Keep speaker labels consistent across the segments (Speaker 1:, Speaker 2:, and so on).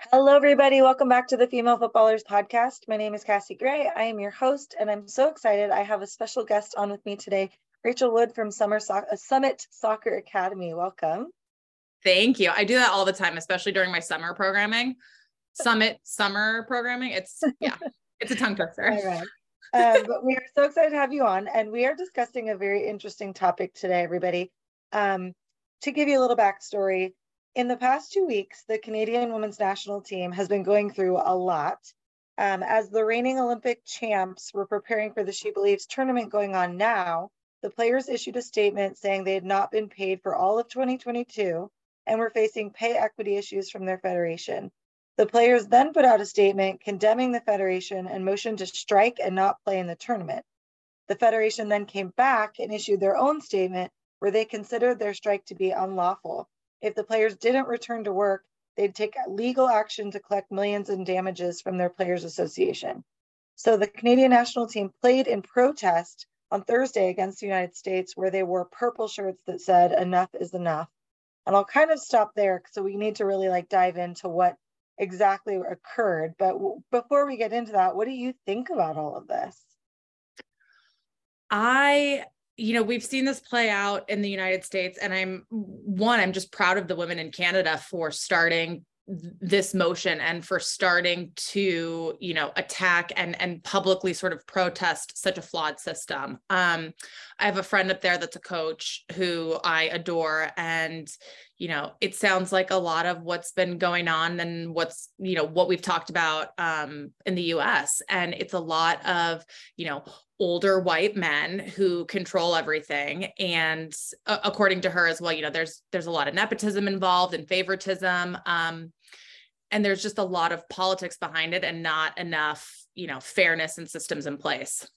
Speaker 1: Hello, everybody. Welcome back to the Female Footballers Podcast. My name is Cassie Gray. I am your host, and I'm so excited. I have a special guest on with me today, Rachel Wood from Summer so- uh, Summit Soccer Academy. Welcome.
Speaker 2: Thank you. I do that all the time, especially during my summer programming. Summit summer programming. It's yeah, it's a tongue twister.
Speaker 1: All right. Um, but we are so excited to have you on, and we are discussing a very interesting topic today, everybody. Um, to give you a little backstory, in the past two weeks, the Canadian women's national team has been going through a lot. Um, as the reigning Olympic champs were preparing for the She Believes tournament going on now, the players issued a statement saying they had not been paid for all of 2022 and were facing pay equity issues from their federation. The players then put out a statement condemning the federation and motioned to strike and not play in the tournament. The federation then came back and issued their own statement where they considered their strike to be unlawful if the players didn't return to work, they'd take legal action to collect millions in damages from their players association. So the Canadian national team played in protest on Thursday against the United States where they wore purple shirts that said enough is enough. And I'll kind of stop there so we need to really like dive into what exactly occurred. But w- before we get into that, what do you think about all of this?
Speaker 2: I you know, we've seen this play out in the United States, and I'm one, I'm just proud of the women in Canada for starting this motion and for starting to you know attack and and publicly sort of protest such a flawed system. Um i have a friend up there that's a coach who i adore and you know it sounds like a lot of what's been going on and what's you know what we've talked about um in the us and it's a lot of you know older white men who control everything. And uh, according to her as well you know there's there's a lot of nepotism involved and favoritism um and there's just a lot of politics behind it and not enough you know fairness and systems in place.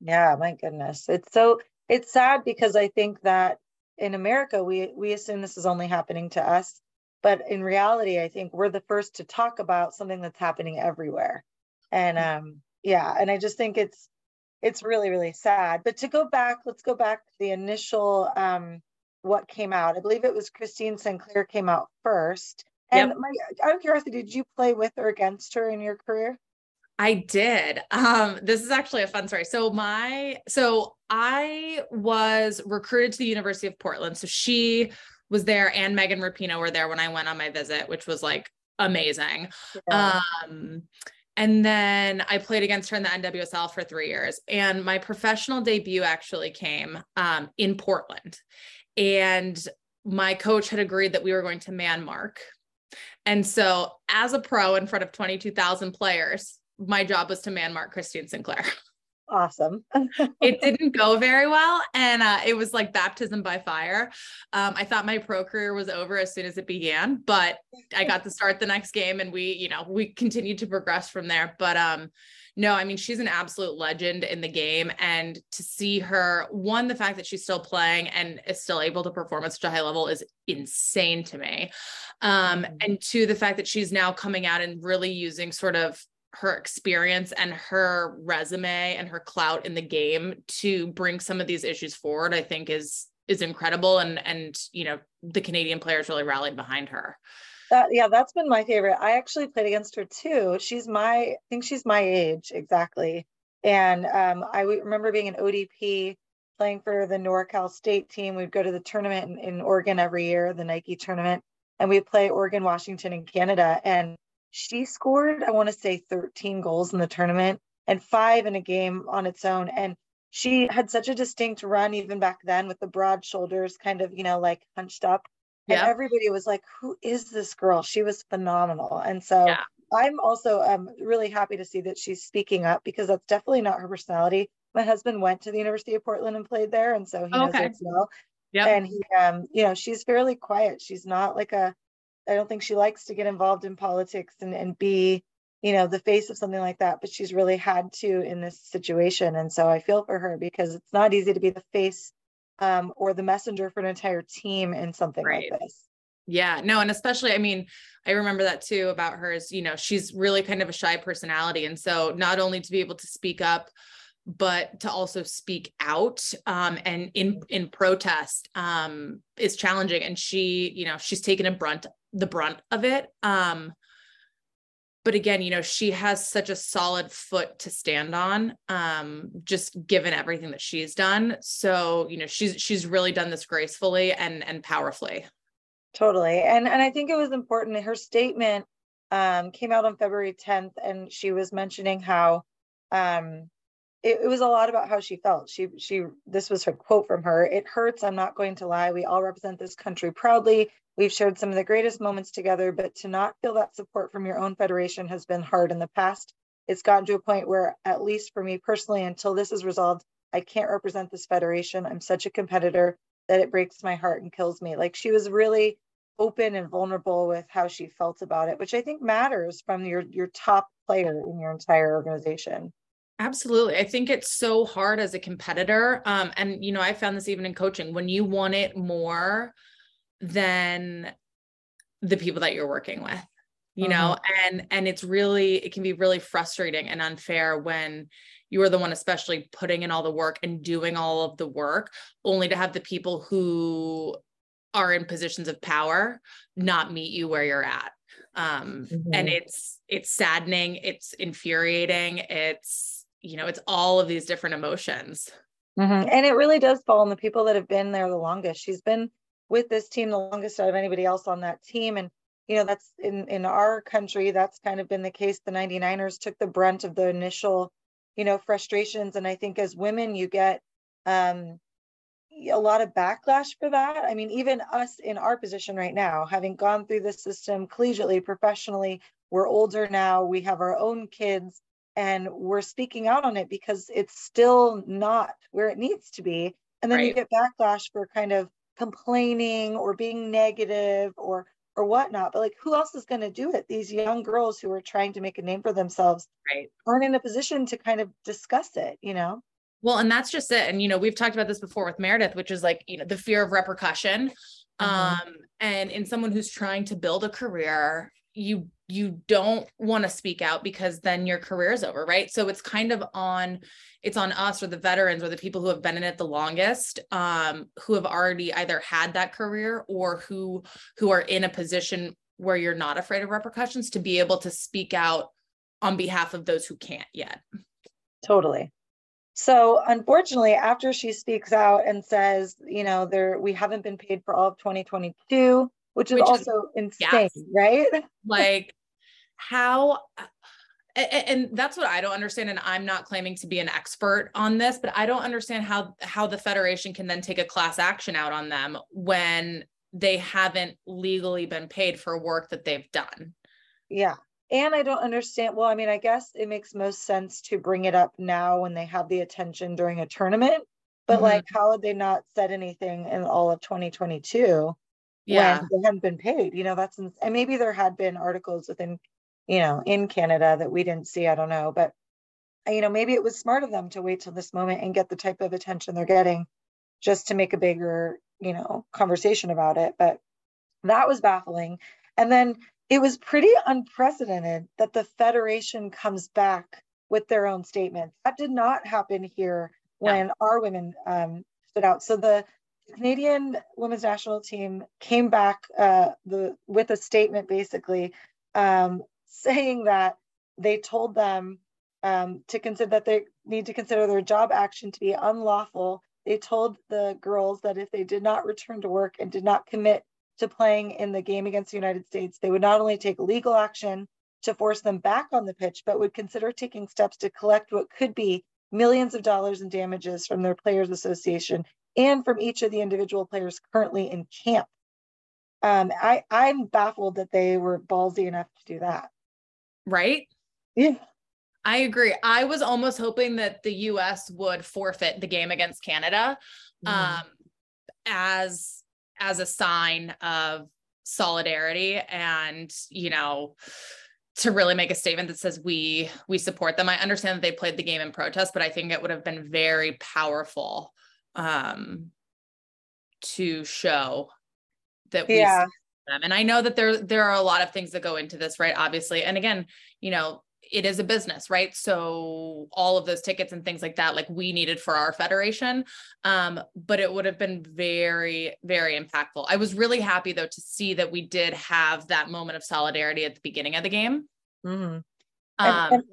Speaker 1: Yeah my goodness. It's so it's sad because i think that in america we we assume this is only happening to us but in reality i think we're the first to talk about something that's happening everywhere. And mm. um yeah and i just think it's it's really really sad but to go back let's go back to the initial um what came out i believe it was christine sinclair came out first and yep. my out of curiosity did you play with or against her in your career
Speaker 2: I did. Um, this is actually a fun story. So my so I was recruited to the University of Portland. So she was there and Megan Rapinoe were there when I went on my visit, which was like amazing. Yeah. Um, and then I played against her in the NWSL for three years. And my professional debut actually came um, in Portland. And my coach had agreed that we were going to man mark. And so, as a pro in front of 22,000 players, my job was to man mark Christine Sinclair.
Speaker 1: awesome.
Speaker 2: it didn't go very well. And uh, it was like baptism by fire. Um, I thought my pro career was over as soon as it began, but I got to start the next game and we, you know, we continued to progress from there. But um, no, I mean, she's an absolute legend in the game. And to see her, one, the fact that she's still playing and is still able to perform at such a high level is insane to me. Um, mm-hmm. and two, the fact that she's now coming out and really using sort of her experience and her resume and her clout in the game to bring some of these issues forward i think is is incredible. And and you know the canadian players really rallied behind her.
Speaker 1: That yeah that's been my favorite. I actually played against her too. She's my i think she's my age exactly. And um, i remember being an odp playing for the norcal state team. We'd go to the tournament in, in oregon every year the nike tournament and we'd play oregon washington and canada. And she scored, I want to say 13 goals in the tournament and five in a game on its own. And she had such a distinct run even back then with the broad shoulders, kind of, you know, like hunched up. Yeah. And everybody was like, who is this girl? She was phenomenal. And so yeah. I'm also um, really happy to see that she's speaking up because that's definitely not her personality. My husband went to the University of Portland and played there. And so he knows okay. it as well. Yep. And he, um, you know, she's fairly quiet. She's not like a I don't think she likes to get involved in politics and, and be, you know, the face of something like that, but she's really had to in this situation. And so I feel for her because it's not easy to be the face um, or the messenger for an entire team in something right. like this.
Speaker 2: Yeah, no, and especially, I mean, I remember that too about her is, you know, she's really kind of a shy personality. And so not only to be able to speak up, but to also speak out um, and in in protest um, is challenging. And she, you know, she's taken a brunt the brunt of it. Um, but again, you know, she has such a solid foot to stand on, um, just given everything that she's done. So, you know, she's she's really done this gracefully and and powerfully.
Speaker 1: Totally. And and I think it was important. Her statement um, came out on February 10th, and she was mentioning how um, it, it, was a lot about how she felt. She she this was her quote from her. It hurts. I'm not going to lie. We all represent this country proudly. We've shared some of the greatest moments together, but to not feel that support from your own federation has been hard in the past. It's gotten to a point where, at least for me personally, until this is resolved, I can't represent this federation. I'm such a competitor that it breaks my heart and kills me. Like she was really open and vulnerable with how she felt about it, which I think matters from your your top player in your entire organization.
Speaker 2: Absolutely. I think it's so hard as a competitor. Um, and you know, I found this even in coaching when you want it more than the people that you're working with, you mm-hmm. know, and and it's really it can be really frustrating and unfair when you are the one especially putting in all the work and doing all of the work only to have the people who are in positions of power not meet you where you're at um mm-hmm. and it's it's saddening it's infuriating it's you know, it's all of these different emotions.
Speaker 1: Mm-hmm. And it really does fall on the people that have been there the longest. She's been with this team the longest out of anybody else on that team. And, you know, that's in, in our country, that's kind of been the case. The 99ers took the brunt of the initial, you know, frustrations. And I think as women, you get um, a lot of backlash for that. I mean, even us in our position right now, having gone through the system collegiately, professionally, we're older now, we have our own kids and we're speaking out on it because it's still not where it needs to be and then right. you get backlash for kind of complaining or being negative or or whatnot but like who else is going to do it? These young girls who are trying to make a name for themselves
Speaker 2: right.
Speaker 1: aren't in a position to kind of discuss it you know?
Speaker 2: Well and that's just it and you know we've talked about this before with meredith which is like you know the fear of repercussion mm-hmm. um and in someone who's trying to build a career you you don't want to speak out because then your career is over right so it's kind of on it's on us or the veterans or the people who have been in it the longest um, who have already either had that career or who who are in a position where you're not afraid of repercussions to be able to speak out on behalf of those who can't yet
Speaker 1: totally so unfortunately after she speaks out and says you know there we haven't been paid for all of 2022 which is which also is, insane, yes. right?
Speaker 2: like how and that's what I don't understand. And I'm not claiming to be an expert on this, but I don't understand how how the federation can then take a class action out on them when they haven't legally been paid for work that they've done.
Speaker 1: Yeah. And I don't understand. Well, I mean, I guess it makes most sense to bring it up now when they have the attention during a tournament. But mm-hmm. like, how had they not said anything in all of 2022? yeah. when they hadn't been paid. You know, that's and maybe there had been articles within, you know, in Canada that we didn't see. I don't know, but you know, maybe it was smart of them to wait till this moment and get the type of attention they're getting, just to make a bigger, you know, conversation about it. But that was baffling. And then it was pretty unprecedented that the federation comes back with their own statement. That did not happen here when our women um, stood out. So the Canadian women's national team came back uh, the, with a statement basically um, saying that they told them um, to consider that they need to consider their job action to be unlawful. They told the girls that if they did not return to work and did not commit to playing in the game against the United States, they would not only take legal action to force them back on the pitch, but would consider taking steps to collect what could be millions of dollars in damages from their Players Association and from each of the individual players currently in camp. Um, I, I'm baffled that they were ballsy enough to do that.
Speaker 2: Right?
Speaker 1: Yeah.
Speaker 2: I agree. I was almost hoping that the US would forfeit the game against Canada mm. um, as as a sign of solidarity and, you know, to really make a statement that says we we support them. I understand that they played the game in protest, but I think it would have been very powerful um to show that we yeah. Them. And I know that there there are a lot of things that go into this, right? Obviously. And again, you know, it is a business, right? So all of those tickets and things like that, like we needed for our federation. Um, but it would have been very, very impactful. I was really happy though to see that we did have that moment of solidarity at the beginning of the game.
Speaker 1: Mm-hmm. Um, and, and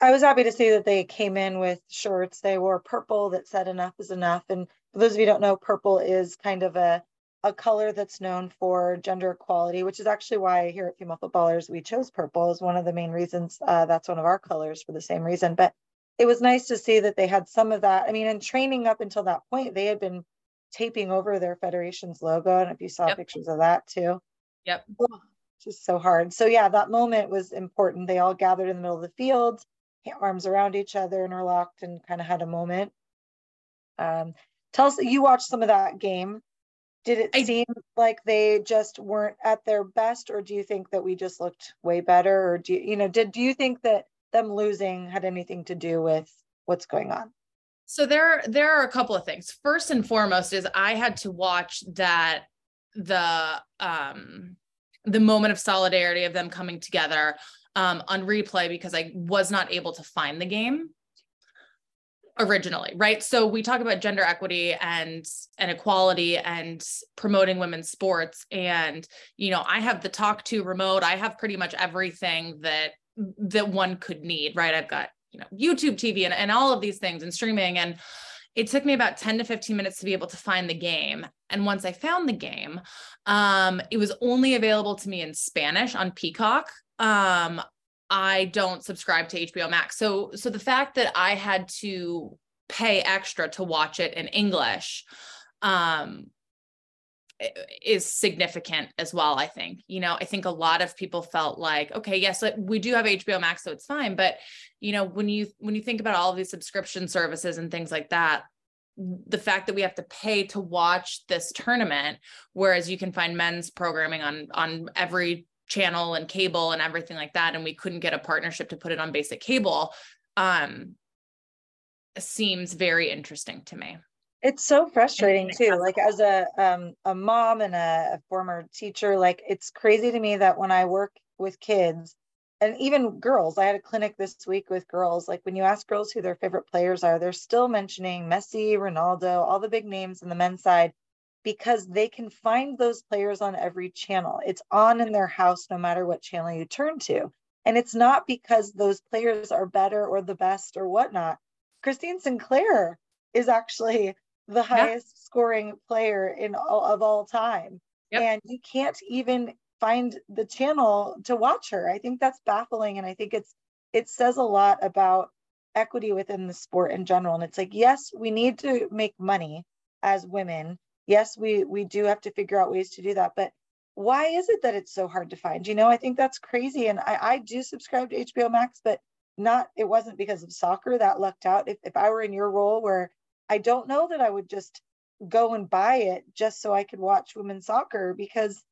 Speaker 1: I was happy to see that they came in with shirts. They wore purple that said enough is enough. And for those of you don't know, purple is kind of a, a color that's known for gender equality, which is actually why here at Female Footballers we chose purple is one of the main reasons. Uh, that's one of our colors for the same reason. But it was nice to see that they had some of that. I mean, in training up until that point, they had been taping over their federation's logo. And if you saw yep. pictures of that too.
Speaker 2: Yep.
Speaker 1: Oh, just so hard. So yeah, that moment was important. They all gathered in the middle of the field, arms around each other, interlocked, and kind of had a moment. Um, tell us, you watched some of that game. Did it I, seem like they just weren't at their best, or do you think that we just looked way better, or do you, you know, did do you think that them losing had anything to do with what's going on?
Speaker 2: So there there are a couple of things. First and foremost is I had to watch that the um the moment of solidarity of them coming together um on replay because I was not able to find the game originally right? So we talk about gender equity and and equality and promoting women's sports. And you know i have the talk to remote. I have pretty much everything that that one could need right? I've got you know youtube tv and, and all of these things and streaming. And it took me about 10 to 15 minutes to be able to find the game. And once i found the game um, it was only available to me in spanish on peacock. Um, i don't subscribe to hbo max. So so the fact that i had to pay extra to watch it in english um, is significant as well i think. You know i think a lot of people felt like okay yes we do have hbo max so it's fine. But you know when you when you think about all of these subscription services and things like that the fact that we have to pay to watch this tournament whereas you can find men's programming on on every channel and cable and everything like that and we couldn't get a partnership to put it on basic cable um seems very interesting to me
Speaker 1: it's so frustrating too. Like as a um, a mom and a, a former teacher, like it's crazy to me that when I work with kids and even girls, I had a clinic this week with girls. Like when you ask girls who their favorite players are, they're still mentioning Messi, Ronaldo, all the big names on the men's side because they can find those players on every channel. It's on in their house no matter what channel you turn to. And it's not because those players are better or the best or whatnot. Christine Sinclair is actually the highest yeah. scoring player in all, of all time. Yep. And you can't even find the channel to watch her. I think that's baffling. And I think it's it says a lot about equity within the sport in general. And it's like, yes, we need to make money as women. Yes, we we do have to figure out ways to do that. But why is it that it's so hard to find? You know, I think that's crazy. And I, I do subscribe to HBO Max, but not it wasn't because of soccer that lucked out. If if I were in your role where I don't know that I would just go and buy it just so I could watch women's soccer because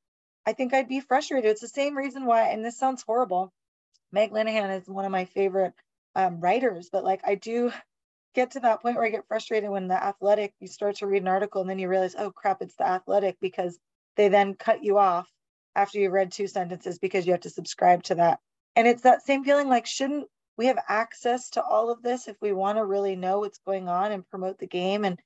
Speaker 1: I think I'd be frustrated. It's the same reason why, and this sounds horrible. Meg Linehan is one of my favorite um, writers, but like I do get to that point where I get frustrated when the athletic, you start to read an article and then you realize, oh crap, it's the athletic because they then cut you off after you've read two sentences because you have to subscribe to that. And it's that same feeling like, shouldn't we have access to all of this if we want to really know what's going on and promote the game? And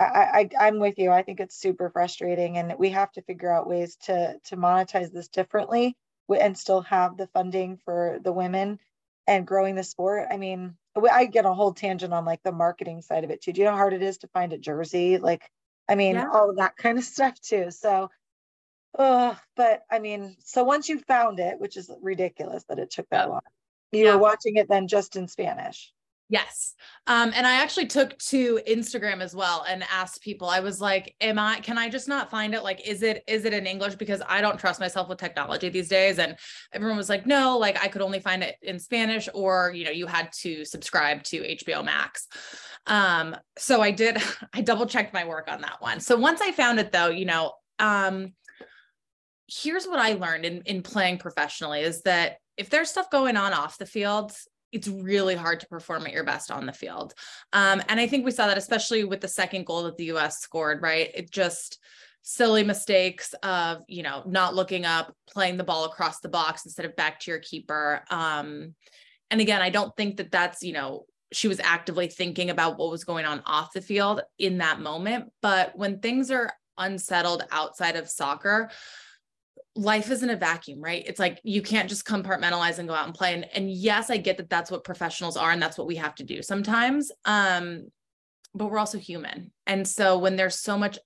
Speaker 1: I, I i'm with you. I think it's super frustrating and we have to figure out ways to to monetize this differently and still have the funding for the women and growing the sport. I mean i get a whole tangent on like the marketing side of it too do you know how hard it is to find a jersey like i mean yeah. all of that kind of stuff too so uh, but i mean so once you found it which is ridiculous that it took that yeah. long you yeah. were watching it then just in Spanish.
Speaker 2: Yes. Um, and I actually took to Instagram as well and asked people, I was like, am I, can I just not find it? Like, is it, is it in English? Because I don't trust myself with technology these days. And everyone was like, no, like I could only find it in Spanish or, you know, you had to subscribe to HBO Max. Um, so I did, I double checked my work on that one. So once I found it though, you know, um, here's what I learned in, in playing professionally is that if there's stuff going on off the field, it's really hard to perform at your best on the field. Um, and I think we saw that especially with the second goal that the US scored, right? It just silly mistakes of, you know, not looking up, playing the ball across the box instead of back to your keeper. Um, and again, I don't think that that's, you know, she was actively thinking about what was going on off the field in that moment. But when things are unsettled outside of soccer, life isn't a vacuum, right? It's like you can't just compartmentalize and go out and play. And, and yes, I get that that's what professionals are and that's what we have to do sometimes. Um, but we're also human. And so when there's so much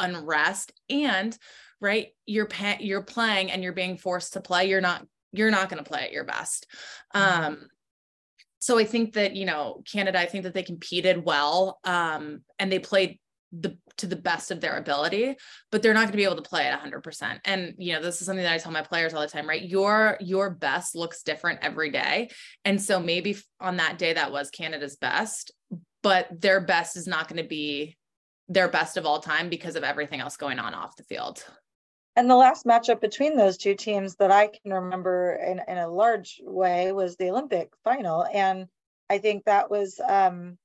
Speaker 2: unrest and right, you're pa- you're playing and you're being forced to play, you're not you're not going to play at your best. Mm-hmm. Um, so I think that you know Canada, I think that they competed well um, and they played the to the best of their ability but they're not going to be able to play at 100% and you know this is something that i tell my players all the time right? Your your best looks different every day. And so maybe on that day that was canada's best but their best is not going to be their best of all time because of everything else going on off the field.
Speaker 1: And the last matchup between those two teams that i can remember in, in a large way was the olympic final. And i think that was um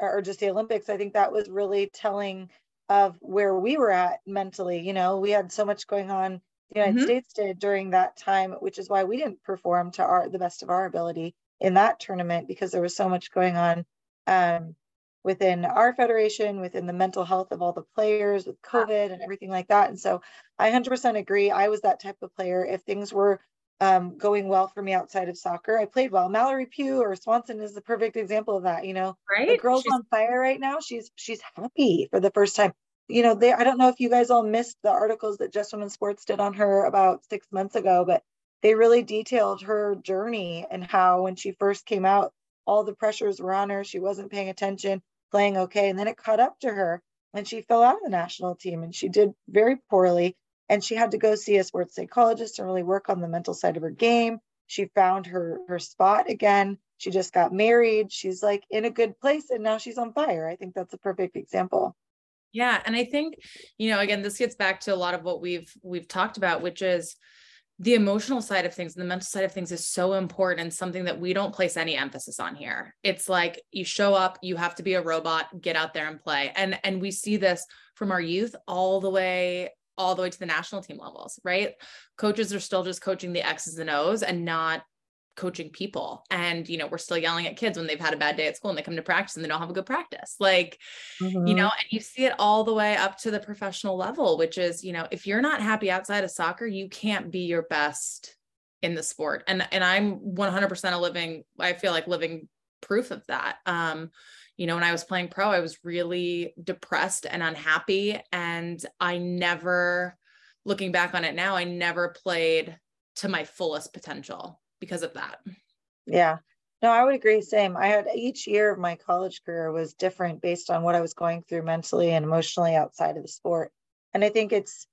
Speaker 1: or just the Olympics, I think that was really telling of where we were at mentally. You know, we had so much going on. The United mm-hmm. States did during that time, which is why we didn't perform to our the best of our ability in that tournament because there was so much going on um, within our federation, within the mental health of all the players with COVID and everything like that. And so I 100% agree. I was that type of player. If things were um, going well for me outside of soccer. I played well. Mallory Pugh or Swanson is the perfect example of that. You know, right? The girl's she's... on fire right now. She's she's happy for the first time. You know, they I don't know if you guys all missed the articles that Just Women Sports did on her about six months ago, but they really detailed her journey and how when she first came out, all the pressures were on her. She wasn't paying attention, playing okay, and then it caught up to her, and she fell out of the national team, and she did very poorly and she had to go see a sports psychologist and really work on the mental side of her game. She found her her spot again. She just got married. She's like in a good place and now she's on fire. I think that's a perfect example.
Speaker 2: Yeah and i think you know again this gets back to a lot of what we've we've talked about which is the emotional side of things and the mental side of things is so important and something that we don't place any emphasis on here. It's like you show up you have to be a robot get out there and play. And and we see this from our youth all the way all the way to the national team levels, right? Coaches are still just coaching the X's and O's and not coaching people. And, you know, we're still yelling at kids when they've had a bad day at school and they come to practice and they don't have a good practice. Like, mm-hmm. you know, and you see it all the way up to the professional level, which is, you know, if you're not happy outside of soccer, you can't be your best in the sport. And and I'm 100% a living I feel like living proof of that. Um you know, when I was playing pro, I was really depressed and unhappy. And I never, looking back on it now, I never played to my fullest potential because of that.
Speaker 1: Yeah. No, I would agree. Same. I had each year of my college career was different based on what I was going through mentally and emotionally outside of the sport. And I think it's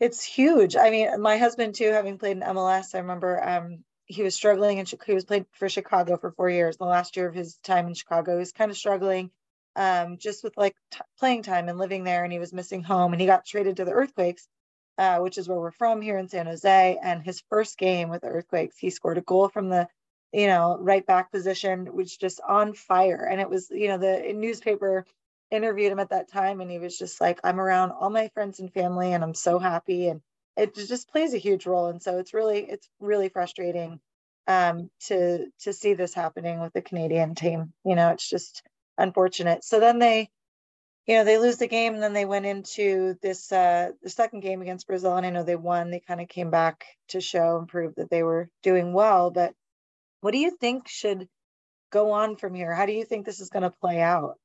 Speaker 1: it's huge. I mean, my husband too, having played in MLS, I remember um, he was struggling and he was playing for Chicago for four years. The last year of his time in Chicago, he was kind of struggling um, just with like t- playing time and living there. And he was missing home. And he got traded to the Earthquakes, uh, which is where we're from here in San Jose. And his first game with the Earthquakes, he scored a goal from the, you know, right back position, which just on fire. And it was, you know, the newspaper interviewed him at that time, and he was just like, "I'm around all my friends and family, and I'm so happy." And it just plays a huge role and so it's really it's really frustrating um, to to see this happening with the canadian team you know it's just unfortunate. So then they you know they lose the game and then they went into this uh the second game against brazil and i know they won. They kind of came back to show and prove that they were doing well but what do you think should go on from here? How do you think this is going to play out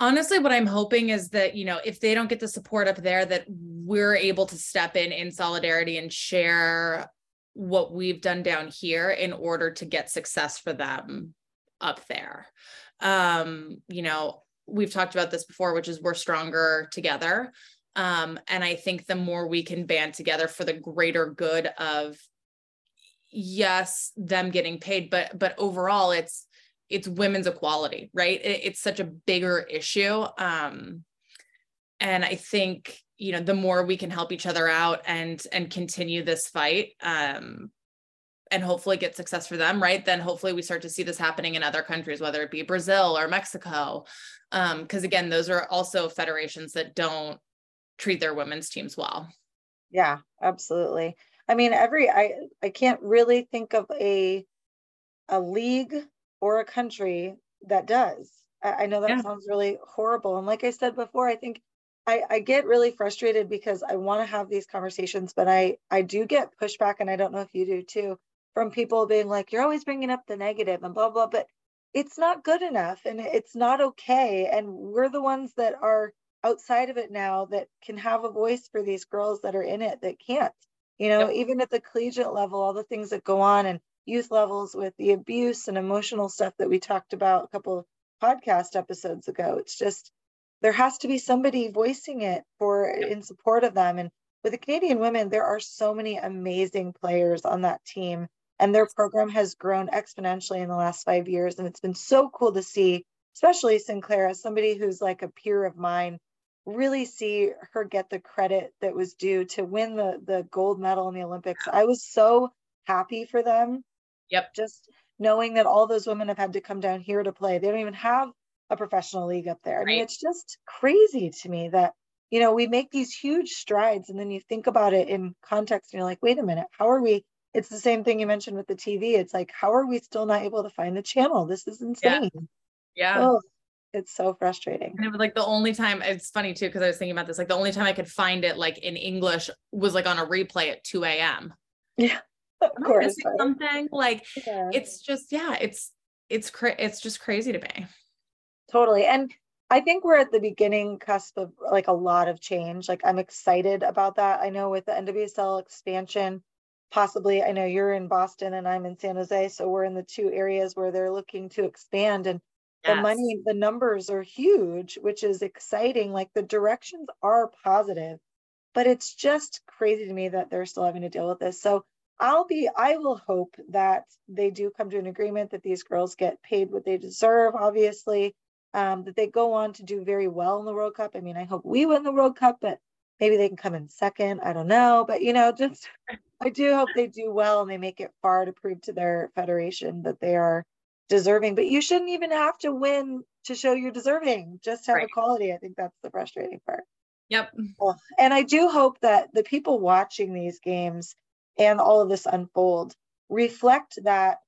Speaker 2: honestly what i'm hoping is that you know if they don't get the support up there that we're able to step in in solidarity and share what we've done down here in order to get success for them up there. Um you know we've talked about this before which is we're stronger together. Um and i think the more we can band together for the greater good of yes them getting paid but but overall it's it's women's equality right? It, it's such a bigger issue um and i think you know the more we can help each other out and and continue this fight um and hopefully get success for them right? Then hopefully we start to see this happening in other countries whether it be brazil or mexico um because again those are also federations that don't treat their women's teams well.
Speaker 1: Yeah absolutely. I mean every i i can't really think of a a league or a country that does. I, I know that yeah. sounds really horrible. And like I said before, I think I, I get really frustrated because I want to have these conversations, but I, I do get pushback, and I don't know if you do too, from people being like, you're always bringing up the negative and blah, blah, but it's not good enough and it's not okay. And we're the ones that are outside of it now that can have a voice for these girls that are in it that can't. You know, yep. even at the collegiate level, all the things that go on and youth levels with the abuse and emotional stuff that we talked about a couple podcast episodes ago. It's just there has to be somebody voicing it for in support of them. And with the Canadian women, there are so many amazing players on that team, and their program has grown exponentially in the last five years. And it's been so cool to see, especially Sinclair, as somebody who's like a peer of mine, really see her get the credit that was due to win the the gold medal in the Olympics. I was so happy for them.
Speaker 2: Yep.
Speaker 1: Just knowing that all those women have had to come down here to play. They don't even have a professional league up there. I mean, it's just crazy to me that, you know, we make these huge strides and then you think about it in context and you're like, wait a minute, how are we? It's the same thing you mentioned with the TV. It's like, how are we still not able to find the channel? This is insane.
Speaker 2: Yeah. yeah. Oh,
Speaker 1: it's so frustrating.
Speaker 2: And it was like the only time it's funny too, because I was thinking about this, like the only time I could find it like in English was like on a replay at 2 a.m.
Speaker 1: Yeah. Of course.
Speaker 2: Something like yeah. it's just, yeah, it's it's cra- it's just crazy to me.
Speaker 1: Totally. And I think we're at the beginning cusp of like a lot of change. Like I'm excited about that. I know with the NWSL expansion, possibly I know you're in Boston and I'm in San Jose, so we're in the two areas where they're looking to expand and yes. the money the numbers are huge which is exciting like the directions are positive but it's just crazy to me that they're still having to deal with this so i'll be i will hope that they do come to an agreement that these girls get paid what they deserve obviously um, that they go on to do very well in the world cup i mean i hope we win the world cup but maybe they can come in second i don't know but you know just i do hope they do well and they make it far to prove to their federation that they are deserving, but you shouldn't even have to win to show you're deserving. Just have right. quality. I think that's the frustrating part.
Speaker 2: Yep.
Speaker 1: And I do hope that the people watching these games and all of this unfold reflect that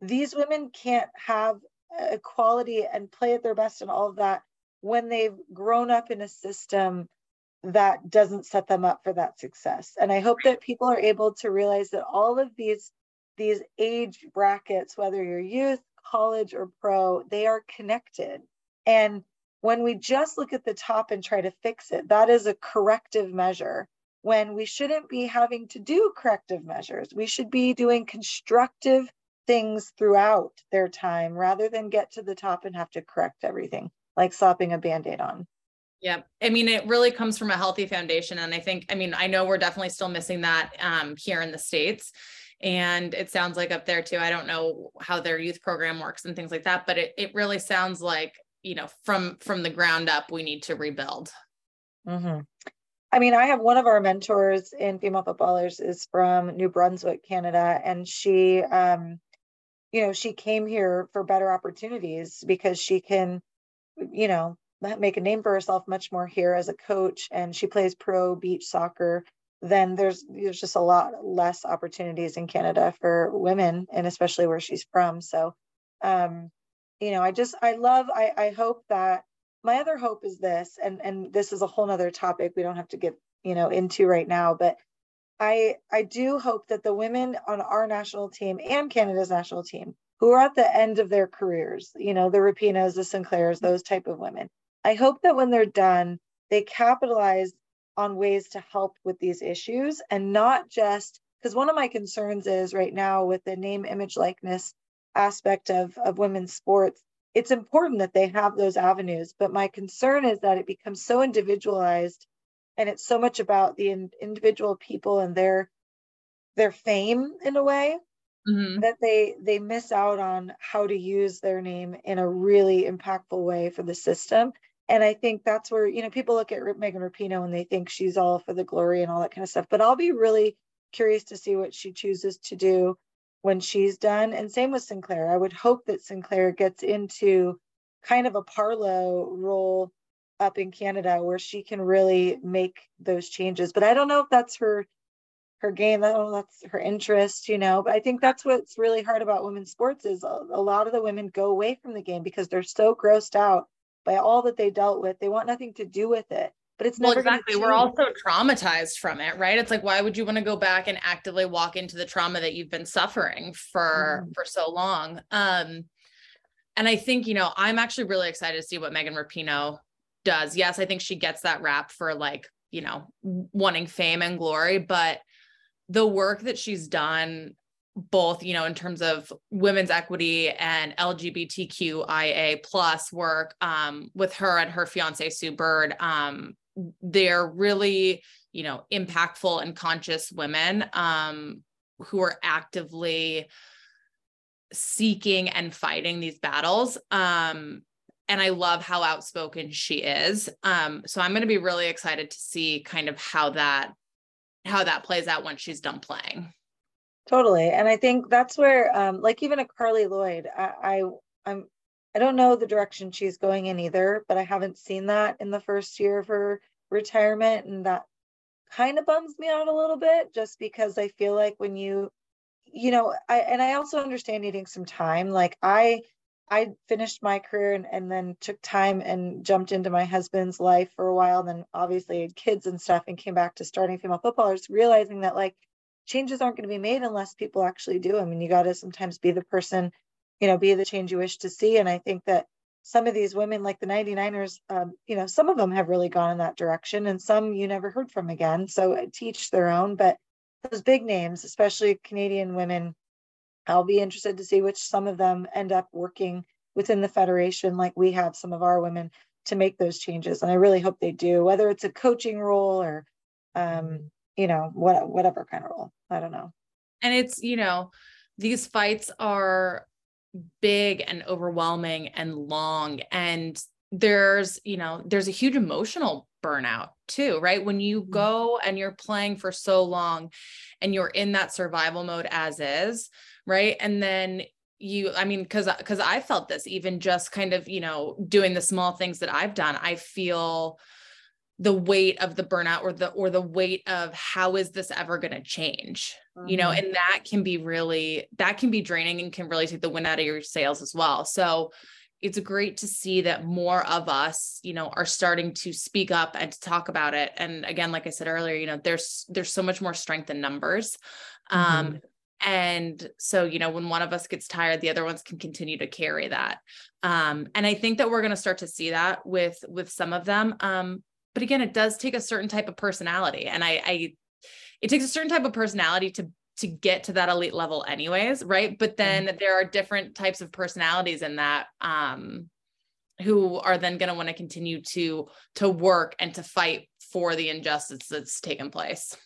Speaker 1: these women can't have equality and play at their best and all of that when they've grown up in a system that doesn't set them up for that success. And I hope that people are able to realize that all of these these age brackets, whether you're youth, college or pro, they are connected. And when we just look at the top and try to fix it, that is a corrective measure when we shouldn't be having to do corrective measures. We should be doing constructive things throughout their time rather than get to the top and have to correct everything like slapping a band aid on.
Speaker 2: Yeah. I mean, it really comes from a healthy foundation. And I think, I mean, I know we're definitely still missing that um, here in the States and it sounds like up there too i don't know how their youth program works and things like that but it, it really sounds like you know from from the ground up we need to rebuild
Speaker 1: mm-hmm. I mean i have one of our mentors in female footballers is from new brunswick canada and she um you know she came here for better opportunities because she can you know make a name for herself much more here as a coach and she plays pro beach soccer then there's there's just a lot less opportunities in Canada for women and especially where she's from. So um, you know, I just I love I I hope that my other hope is this, and and this is a whole nother topic we don't have to get, you know, into right now, but I I do hope that the women on our national team and Canada's national team who are at the end of their careers, you know, the Rapinoes, the Sinclairs, those type of women. I hope that when they're done, they capitalize on ways to help with these issues and not just because one of my concerns is right now with the name image likeness aspect of, of women's sports it's important that they have those avenues but my concern is that it becomes so individualized and it's so much about the in, individual people and their their fame in a way mm-hmm. that they they miss out on how to use their name in a really impactful way for the system and I think that's where, you know, people look at Megan Rapinoe and they think she's all for the glory and all that kind of stuff. But I'll be really curious to see what she chooses to do when she's done. And same with Sinclair. I would hope that Sinclair gets into kind of a Parlow role up in Canada where she can really make those changes. But I don't know if that's her her game. I don't know that's her interest, you know. But I think that's what's really hard about women's sports is a, a lot of the women go away from the game because they're so grossed out by all that they dealt with. They want nothing to do with it. But it's
Speaker 2: well, exactly. We're also traumatized from it, right? It's like, why would you want to go back and actively walk into the trauma that you've been suffering for mm-hmm. for so long? Um, and I think, you know, I'm actually really excited to see what Megan Rapinoe does. Yes, I think she gets that rap for like, you know, wanting fame and glory, but the work that she's done both you know in terms of women's equity and lgbtqia plus work um, with her and her fiance sue bird um, they're really you know impactful and conscious women um, who are actively seeking and fighting these battles. Um, and i love how outspoken she is. Um, so i'm going to be really excited to see kind of how that how that plays out once she's done playing.
Speaker 1: Totally. And i think that's where um, like even a carly lloyd I, I i'm I don't know the direction she's going in either, but I haven't seen that in the first year of her retirement. And that kind of bums me out a little bit just because I feel like when you, you know, I, and I also understand needing some time. Like I, I finished my career and, and then took time and jumped into my husband's life for a while. Then obviously had kids and stuff and came back to starting female footballers, realizing that like changes aren't going to be made unless people actually do I mean, you got to sometimes be the person you know, be the change you wish to see. And I think that some of these women, like the 99ers, um, you know, some of them have really gone in that direction and some you never heard from again. So uh, teach their own. But those big names, especially Canadian women, I'll be interested to see which some of them end up working within the federation, like we have some of our women to make those changes. And I really hope they do, whether it's a coaching role or, um, you know, what, whatever kind of role. I don't know.
Speaker 2: And it's, you know, these fights are big and overwhelming and long. And there's you know there's a huge emotional burnout too right? When you mm-hmm. go and you're playing for so long and you're in that survival mode as is right? And then you i mean because because i felt this even just kind of you know doing the small things that i've done i feel the weight of the burnout or the or the weight of how is this ever going to change mm-hmm. you know mm-hmm. and that can be really that can be draining and can really take the wind out of your sails as well so it's great to see that more of us you know are starting to speak up and to talk about it and again like i said earlier you know there's there's so much more strength in numbers um mm-hmm. and so you know when one of us gets tired the other ones can continue to carry that um and i think that we're going to start to see that with with some of them um but again it does take a certain type of personality and i i it takes a certain type of personality to to get to that elite level anyways right? But then mm-hmm. there are different types of personalities in that um who are then going to want to continue to to work and to fight for the injustice that's taken place.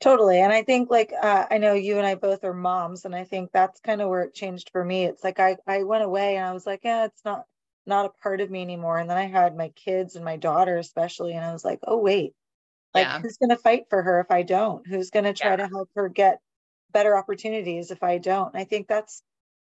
Speaker 1: Totally and i think like uh, i know you and i both are moms and i think that's kind of where it changed for me. It's like i i went away and i was like yeah it's not not a part of me anymore. And then I had my kids and my daughter, especially, and I was like, oh, wait, like yeah. who's going to fight for her if I don't? Who's going to try yeah. to help her get better opportunities if I don't? And I think that's,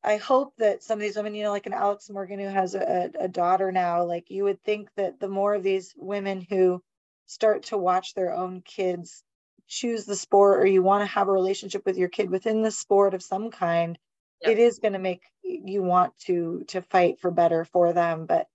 Speaker 1: I hope that some of these women, you know, like an Alex Morgan who has a, a daughter now, like you would think that the more of these women who start to watch their own kids choose the sport or you want to have a relationship with your kid within the sport of some kind yep. it is going to make you want to to fight for better for them but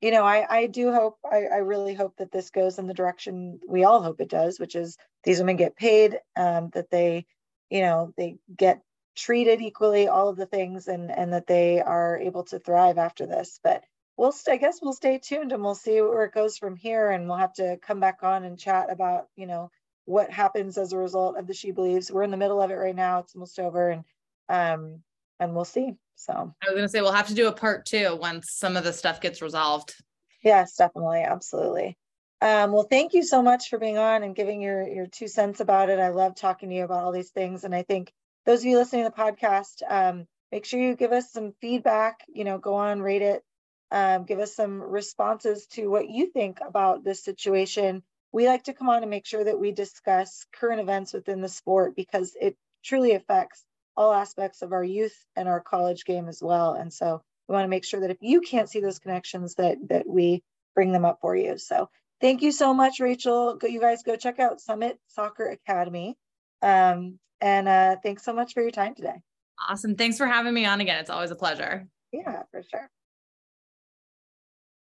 Speaker 1: you know i i do hope I, I really hope that this goes in the direction we all hope it does which is these women get paid um, that they you know they get treated equally all of the things and and that they are able to thrive after this but we'll i guess we'll stay tuned and we'll see where it goes from here and we'll have to come back on and chat about you know what happens as a result of the she believes we're in the middle of it right now it's almost over and um and we'll see. So
Speaker 2: I was gonna say we'll have to do a part two once some of the stuff gets resolved.
Speaker 1: Yes, definitely, absolutely. Um, well, thank you so much for being on and giving your your two cents about it. I love talking to you about all these things, and I think those of you listening to the podcast, um, make sure you give us some feedback. You know, go on, rate it, um, give us some responses to what you think about this situation. We like to come on and make sure that we discuss current events within the sport because it truly affects all aspects of our youth and our college game as well. And so we want to make sure that if you can't see those connections, that that we bring them up for you. So thank you so much, Rachel. Go, you guys go check out Summit Soccer Academy. Um, and uh, thanks so much for your time today.
Speaker 2: Awesome. Thanks for having me on again. It's always a pleasure.
Speaker 1: Yeah, for sure.